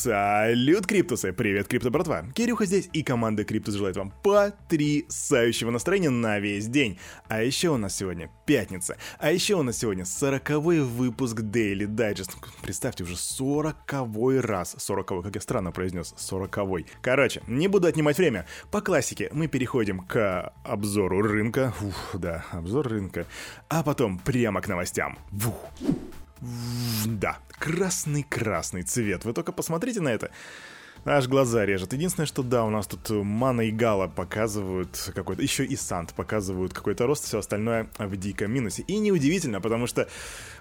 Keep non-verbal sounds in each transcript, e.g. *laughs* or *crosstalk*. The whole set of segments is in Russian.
Салют, Криптусы! Привет, Крипто братва! Кирюха здесь и команда Криптус желает вам потрясающего настроения на весь день. А еще у нас сегодня пятница. А еще у нас сегодня сороковой выпуск Daily Digest. Представьте, уже сороковой раз. Сороковой, как я странно произнес, сороковой. Короче, не буду отнимать время. По классике мы переходим к обзору рынка. Ух, да, обзор рынка. А потом прямо к новостям. Вух. Да, красный-красный цвет. Вы только посмотрите на это. Аж глаза режет. Единственное, что да, у нас тут Мана и Гала показывают какой-то... Еще и Сант показывают какой-то рост, все остальное в диком минусе. И неудивительно, потому что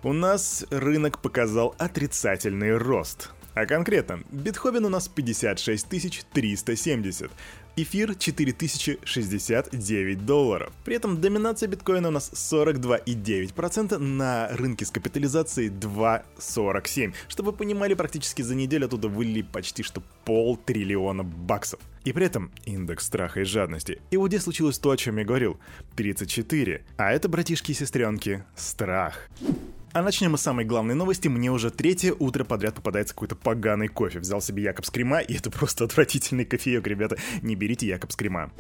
у нас рынок показал отрицательный рост. А конкретно, битховен у нас 56 370, эфир 4069 долларов. При этом доминация биткоина у нас 42,9% на рынке с капитализацией 2,47. Чтобы вы понимали, практически за неделю оттуда вылили почти что полтриллиона баксов. И при этом индекс страха и жадности. И вот здесь случилось то, о чем я говорил. 34. А это, братишки и сестренки, страх. А начнем мы с самой главной новости. Мне уже третье утро подряд попадается какой-то поганый кофе. Взял себе Якобс Крема, и это просто отвратительный кофеек, ребята. Не берите Якобс Крема.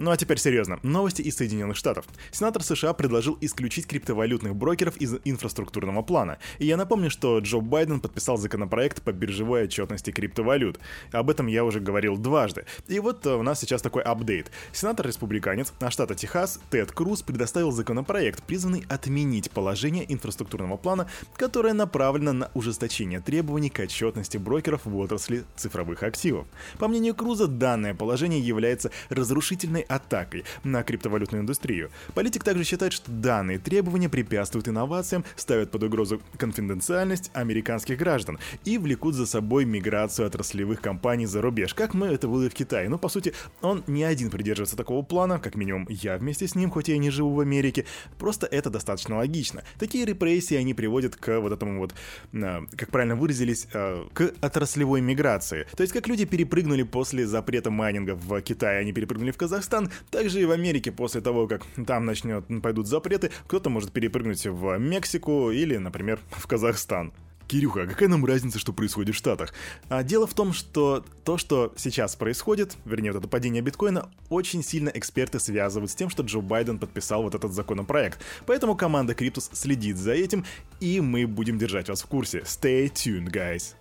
Ну а теперь серьезно. Новости из Соединенных Штатов. Сенатор США предложил исключить криптовалютных брокеров из инфраструктурного плана. И я напомню, что Джо Байден подписал законопроект по биржевой отчетности криптовалют. Об этом я уже говорил дважды. И вот э, у нас сейчас такой апдейт. Сенатор-республиканец на штата Техас Тед Круз предоставил законопроект, призванный отменить положение инфраструктурного плана, которое направлено на ужесточение требований к отчетности брокеров в отрасли цифровых активов. По мнению Круза, данное положение является разрушительной атакой на криптовалютную индустрию. Политик также считает, что данные требования препятствуют инновациям, ставят под угрозу конфиденциальность американских граждан и влекут за собой миграцию отраслевых компаний за рубеж, как мы это было в Китае. Но, по сути, он не один придерживается такого плана, как минимум я вместе с ним, хоть я и не живу в Америке. Просто это достаточно логично. Такие репрессии, они приводят к вот этому вот, а, как правильно выразились, а, к отраслевой миграции. То есть, как люди перепрыгнули после запрета майнинга в Китае, они перепрыгнули в Казахстан, Казахстан. Также и в Америке после того, как там начнет, пойдут запреты, кто-то может перепрыгнуть в Мексику или, например, в Казахстан. Кирюха, а какая нам разница, что происходит в Штатах? А дело в том, что то, что сейчас происходит, вернее, вот это падение биткоина, очень сильно эксперты связывают с тем, что Джо Байден подписал вот этот законопроект. Поэтому команда Криптус следит за этим, и мы будем держать вас в курсе. Stay tuned, guys.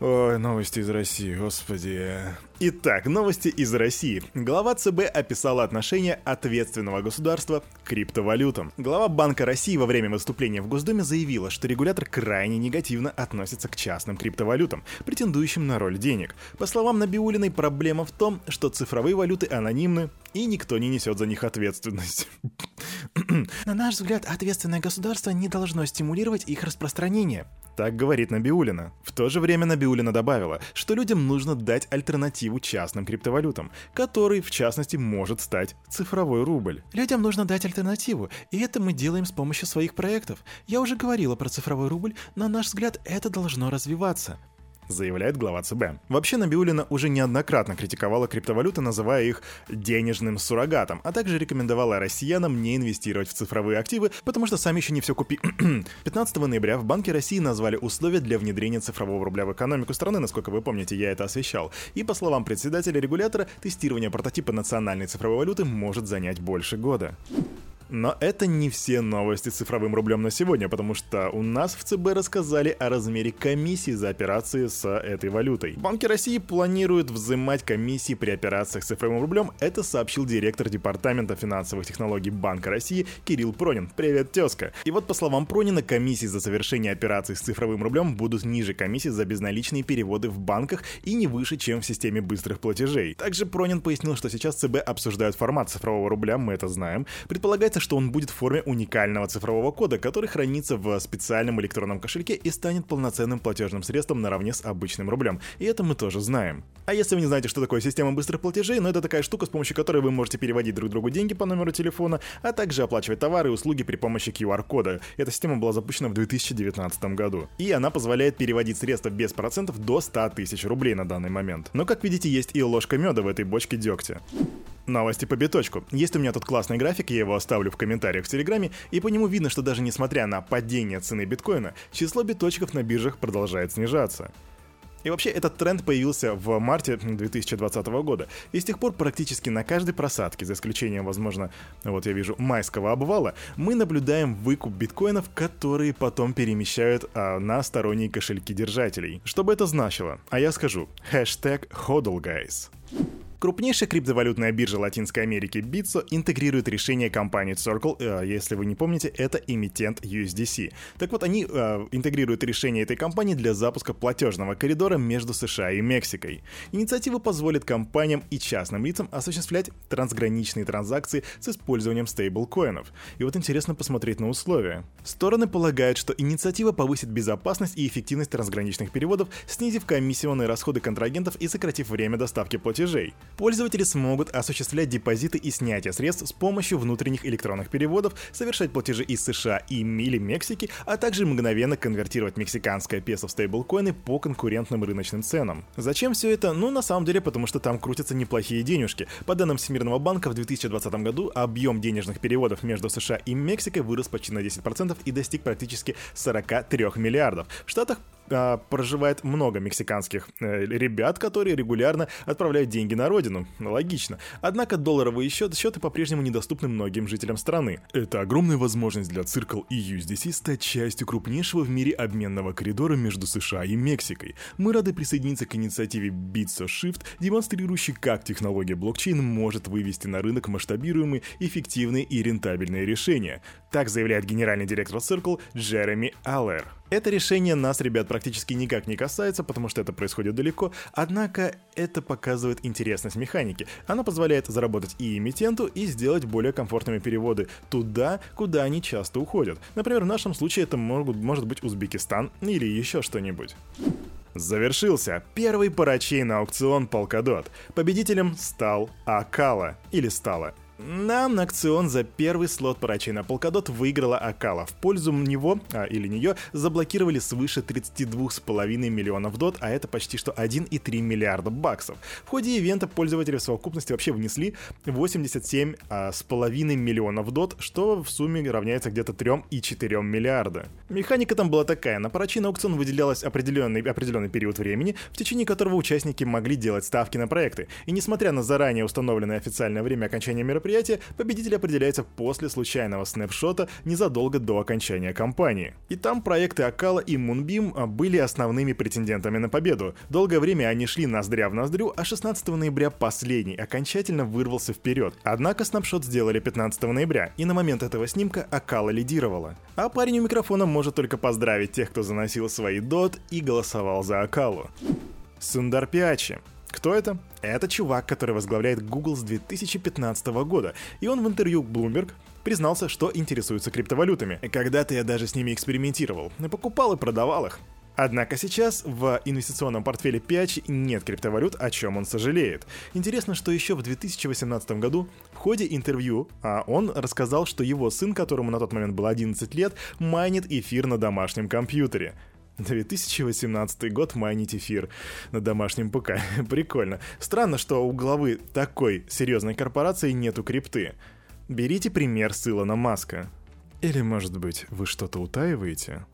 Ой, новости из России, господи. Итак, новости из России. Глава ЦБ описала отношение ответственного государства к криптовалютам. Глава Банка России во время выступления в Госдуме заявила, что регулятор крайне негативно относится к частным криптовалютам, претендующим на роль денег. По словам Набиулиной, проблема в том, что цифровые валюты анонимны, и никто не несет за них ответственность. На наш взгляд, ответственное государство не должно стимулировать их распространение. Так говорит Набиулина. В то же время Набиулина добавила, что людям нужно дать альтернативу частным криптовалютам, который, в частности, может стать цифровой рубль. Людям нужно дать альтернативу, и это мы делаем с помощью своих проектов. Я уже говорила про цифровой рубль, на наш взгляд, это должно развиваться заявляет глава ЦБ. Вообще Набиулина уже неоднократно критиковала криптовалюты, называя их денежным суррогатом, а также рекомендовала россиянам не инвестировать в цифровые активы, потому что сами еще не все купи. *clears throat* 15 ноября в Банке России назвали условия для внедрения цифрового рубля в экономику страны, насколько вы помните, я это освещал. И по словам председателя регулятора, тестирование прототипа национальной цифровой валюты может занять больше года. Но это не все новости с цифровым рублем на сегодня, потому что у нас в ЦБ рассказали о размере комиссии за операции с этой валютой. Банки России планируют взимать комиссии при операциях с цифровым рублем, это сообщил директор Департамента финансовых технологий Банка России Кирилл Пронин. Привет, тезка. И вот по словам Пронина, комиссии за совершение операций с цифровым рублем будут ниже комиссии за безналичные переводы в банках и не выше, чем в системе быстрых платежей. Также Пронин пояснил, что сейчас ЦБ обсуждают формат цифрового рубля, мы это знаем. Предполагается, что он будет в форме уникального цифрового кода, который хранится в специальном электронном кошельке и станет полноценным платежным средством наравне с обычным рублем. И это мы тоже знаем. А если вы не знаете, что такое система быстрых платежей, ну это такая штука, с помощью которой вы можете переводить друг другу деньги по номеру телефона, а также оплачивать товары и услуги при помощи QR-кода. Эта система была запущена в 2019 году. И она позволяет переводить средства без процентов до 100 тысяч рублей на данный момент. Но, как видите, есть и ложка меда в этой бочке дегтя. Новости по биточку. Есть у меня тут классный график, я его оставлю в комментариях в Телеграме, и по нему видно, что даже несмотря на падение цены биткоина, число биточков на биржах продолжает снижаться. И вообще этот тренд появился в марте 2020 года. И с тех пор практически на каждой просадке, за исключением, возможно, вот я вижу, майского обвала, мы наблюдаем выкуп биткоинов, которые потом перемещают а, на сторонние кошельки держателей. Что бы это значило? А я скажу. Хэштег HODL, guys. Крупнейшая криптовалютная биржа Латинской Америки Bitso интегрирует решение компании Circle, э, если вы не помните, это эмитент USDC. Так вот, они э, интегрируют решение этой компании для запуска платежного коридора между США и Мексикой. Инициатива позволит компаниям и частным лицам осуществлять трансграничные транзакции с использованием стейблкоинов. И вот интересно посмотреть на условия. Стороны полагают, что инициатива повысит безопасность и эффективность трансграничных переводов, снизив комиссионные расходы контрагентов и сократив время доставки платежей. Пользователи смогут осуществлять депозиты и снятие средств с помощью внутренних электронных переводов, совершать платежи из США и или Мексики, а также мгновенно конвертировать мексиканское песо в стейблкоины по конкурентным рыночным ценам. Зачем все это? Ну, на самом деле, потому что там крутятся неплохие денежки. По данным Всемирного банка, в 2020 году объем денежных переводов между США и Мексикой вырос почти на 10% и достиг практически 43 миллиардов. В Штатах а, проживает много мексиканских э, ребят, которые регулярно отправляют деньги на родину. Логично. Однако долларовые счеты, счеты по-прежнему недоступны многим жителям страны. Это огромная возможность для Circle и USDC стать частью крупнейшего в мире обменного коридора между США и Мексикой. Мы рады присоединиться к инициативе Bitso Shift, демонстрирующей, как технология блокчейн может вывести на рынок масштабируемые, эффективные и рентабельные решения. Так заявляет генеральный директор Circle Джереми Аллер. Это решение нас, ребят, практически никак не касается, потому что это происходит далеко, однако это показывает интересность механики. Она позволяет заработать и эмитенту, и сделать более комфортными переводы туда, куда они часто уходят. Например, в нашем случае это могут, может быть Узбекистан или еще что-нибудь. Завершился первый парачейный аукцион Polkadot. Победителем стал Акала, или стала. Нам на акцион за первый слот парачейна Polkadot выиграла Акала. В пользу него, а, или нее, заблокировали свыше 32,5 миллионов дот, а это почти что 1,3 миллиарда баксов. В ходе ивента пользователи в совокупности вообще внесли 87,5 а, миллионов дот, что в сумме равняется где-то 3,4 миллиарда. Механика там была такая. На парачейный аукцион выделялась определенный, определенный период времени, в течение которого участники могли делать ставки на проекты. И несмотря на заранее установленное официальное время окончания мероприятия, мероприятия, победитель определяется после случайного снапшота незадолго до окончания кампании. И там проекты Акала и Moonbeam а, были основными претендентами на победу. Долгое время они шли ноздря в ноздрю, а 16 ноября последний окончательно вырвался вперед. Однако снапшот сделали 15 ноября, и на момент этого снимка Акала лидировала. А парень у микрофона может только поздравить тех, кто заносил свои дот и голосовал за Акалу. Сундар Пиачи. Кто это? Это чувак, который возглавляет Google с 2015 года, и он в интервью Bloomberg признался, что интересуется криптовалютами. Когда-то я даже с ними экспериментировал, покупал и продавал их. Однако сейчас в инвестиционном портфеле Пиачи нет криптовалют, о чем он сожалеет. Интересно, что еще в 2018 году в ходе интервью а он рассказал, что его сын, которому на тот момент было 11 лет, майнит эфир на домашнем компьютере. 2018 год майнить эфир на домашнем ПК. *laughs* Прикольно. Странно, что у главы такой серьезной корпорации нету крипты. Берите пример с Илона Маска. Или, может быть, вы что-то утаиваете?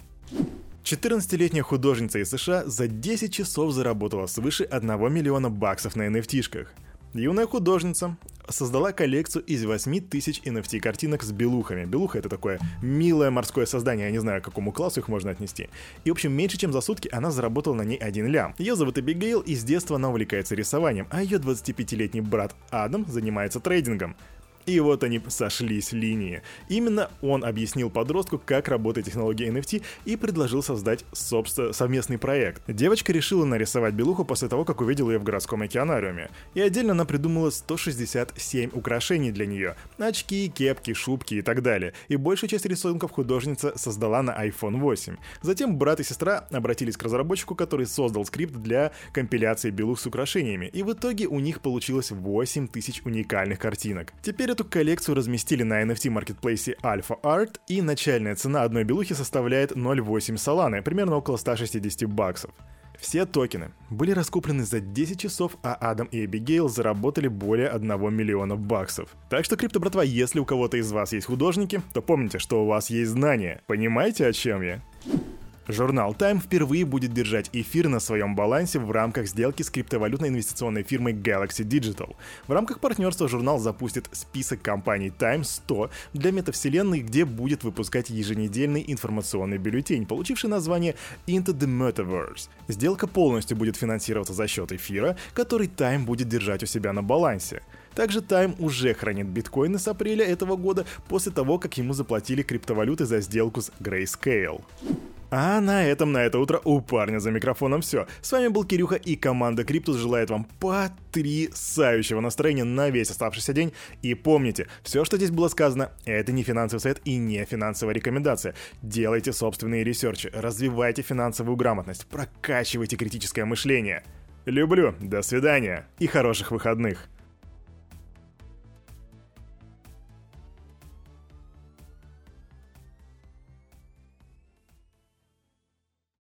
14-летняя художница из США за 10 часов заработала свыше 1 миллиона баксов на NFT-шках. Юная художница создала коллекцию из 8 тысяч NFT картинок с белухами. Белуха это такое милое морское создание, я не знаю, к какому классу их можно отнести. И, в общем, меньше чем за сутки она заработала на ней один лям. Ее зовут Эбигейл, и с детства она увлекается рисованием, а ее 25-летний брат Адам занимается трейдингом. И вот они сошлись линии. Именно он объяснил подростку, как работает технология NFT и предложил создать собственно, совместный проект. Девочка решила нарисовать белуху после того, как увидела ее в городском океанариуме. И отдельно она придумала 167 украшений для нее. Очки, кепки, шубки и так далее. И большую часть рисунков художница создала на iPhone 8. Затем брат и сестра обратились к разработчику, который создал скрипт для компиляции белух с украшениями. И в итоге у них получилось 8000 уникальных картинок. Теперь Эту коллекцию разместили на NFT-маркетплейсе Alpha Art, и начальная цена одной белухи составляет 0,8 соланы, примерно около 160 баксов. Все токены были раскуплены за 10 часов, а Адам и Эбигейл заработали более 1 миллиона баксов. Так что, крипто братва, если у кого-то из вас есть художники, то помните, что у вас есть знания. Понимаете, о чем я? Журнал Time впервые будет держать эфир на своем балансе в рамках сделки с криптовалютной инвестиционной фирмой Galaxy Digital. В рамках партнерства журнал запустит список компаний Time 100 для метавселенной, где будет выпускать еженедельный информационный бюллетень, получивший название Into the Metaverse. Сделка полностью будет финансироваться за счет эфира, который Time будет держать у себя на балансе. Также Time уже хранит биткоины с апреля этого года после того, как ему заплатили криптовалюты за сделку с Grayscale. А на этом на это утро у парня за микрофоном все. С вами был Кирюха и команда Криптус желает вам потрясающего настроения на весь оставшийся день. И помните, все, что здесь было сказано, это не финансовый совет и не финансовая рекомендация. Делайте собственные ресерчи, развивайте финансовую грамотность, прокачивайте критическое мышление. Люблю, до свидания и хороших выходных.